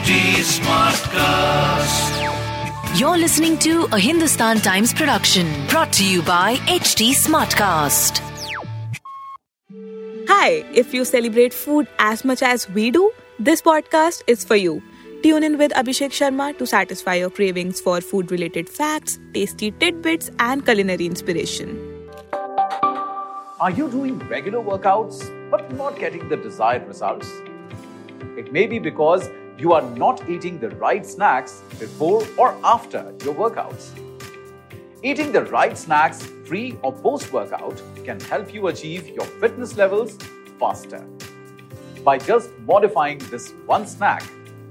HT Smartcast. You're listening to a Hindustan Times production brought to you by HT Smartcast. Hi, if you celebrate food as much as we do, this podcast is for you. Tune in with Abhishek Sharma to satisfy your cravings for food related facts, tasty tidbits, and culinary inspiration. Are you doing regular workouts but not getting the desired results? It may be because you are not eating the right snacks before or after your workouts. Eating the right snacks pre or post workout can help you achieve your fitness levels faster. By just modifying this one snack,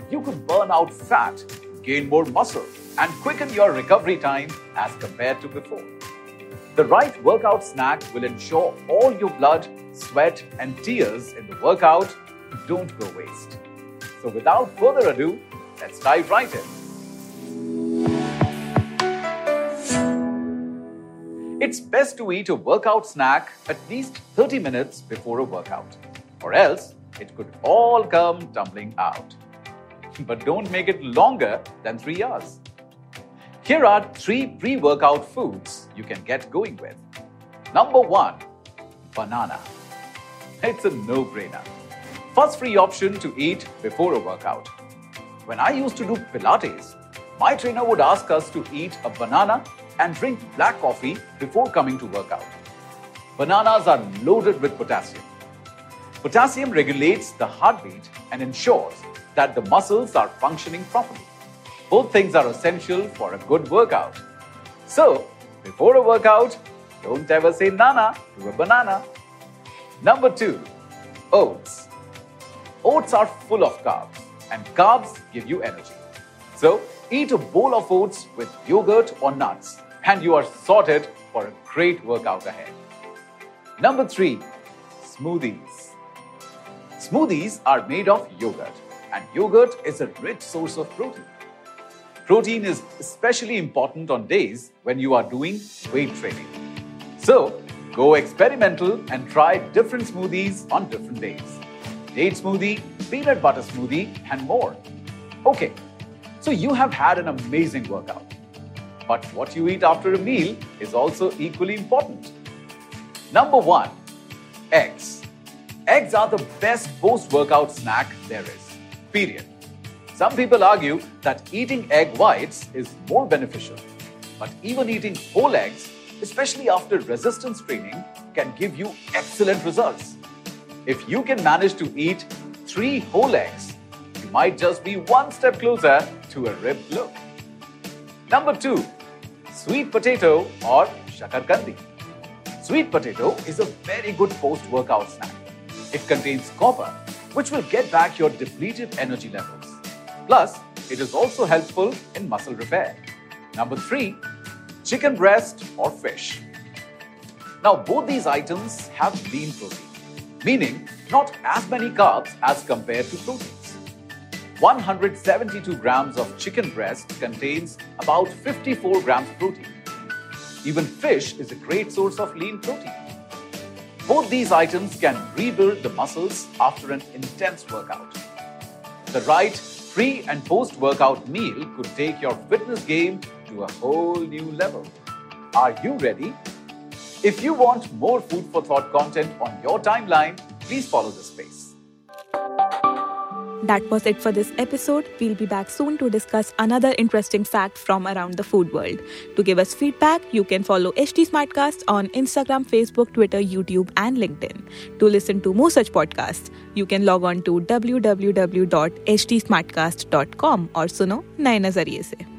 you could burn out fat, gain more muscle, and quicken your recovery time as compared to before. The right workout snack will ensure all your blood, sweat, and tears in the workout don't go waste. So, without further ado, let's dive right in. It's best to eat a workout snack at least 30 minutes before a workout, or else it could all come tumbling out. But don't make it longer than 3 hours. Here are 3 pre workout foods you can get going with. Number 1 Banana. It's a no brainer. First free option to eat before a workout. When I used to do Pilates, my trainer would ask us to eat a banana and drink black coffee before coming to workout. Bananas are loaded with potassium. Potassium regulates the heartbeat and ensures that the muscles are functioning properly. Both things are essential for a good workout. So, before a workout, don't ever say nana to a banana. Number two, oats. Oats are full of carbs, and carbs give you energy. So, eat a bowl of oats with yogurt or nuts, and you are sorted for a great workout ahead. Number three, smoothies. Smoothies are made of yogurt, and yogurt is a rich source of protein. Protein is especially important on days when you are doing weight training. So, go experimental and try different smoothies on different days date smoothie, peanut butter smoothie, and more. Okay, so you have had an amazing workout. But what you eat after a meal is also equally important. Number one, eggs. Eggs are the best post workout snack there is. Period. Some people argue that eating egg whites is more beneficial. But even eating whole eggs, especially after resistance training, can give you excellent results. If you can manage to eat three whole eggs, you might just be one step closer to a ripped look. Number two, sweet potato or shakarkandi. Sweet potato is a very good post workout snack. It contains copper, which will get back your depleted energy levels. Plus, it is also helpful in muscle repair. Number three, chicken breast or fish. Now, both these items have lean protein meaning not as many carbs as compared to proteins. 172 grams of chicken breast contains about 54 grams of protein. Even fish is a great source of lean protein. Both these items can rebuild the muscles after an intense workout. The right pre and post workout meal could take your fitness game to a whole new level. Are you ready? If you want more food for thought content on your timeline, please follow this space. That was it for this episode. We'll be back soon to discuss another interesting fact from around the food world. To give us feedback, you can follow HT Smartcast on Instagram, Facebook, Twitter, YouTube, and LinkedIn. To listen to more such podcasts, you can log on to www.htsmartcast.com or suno 9 se.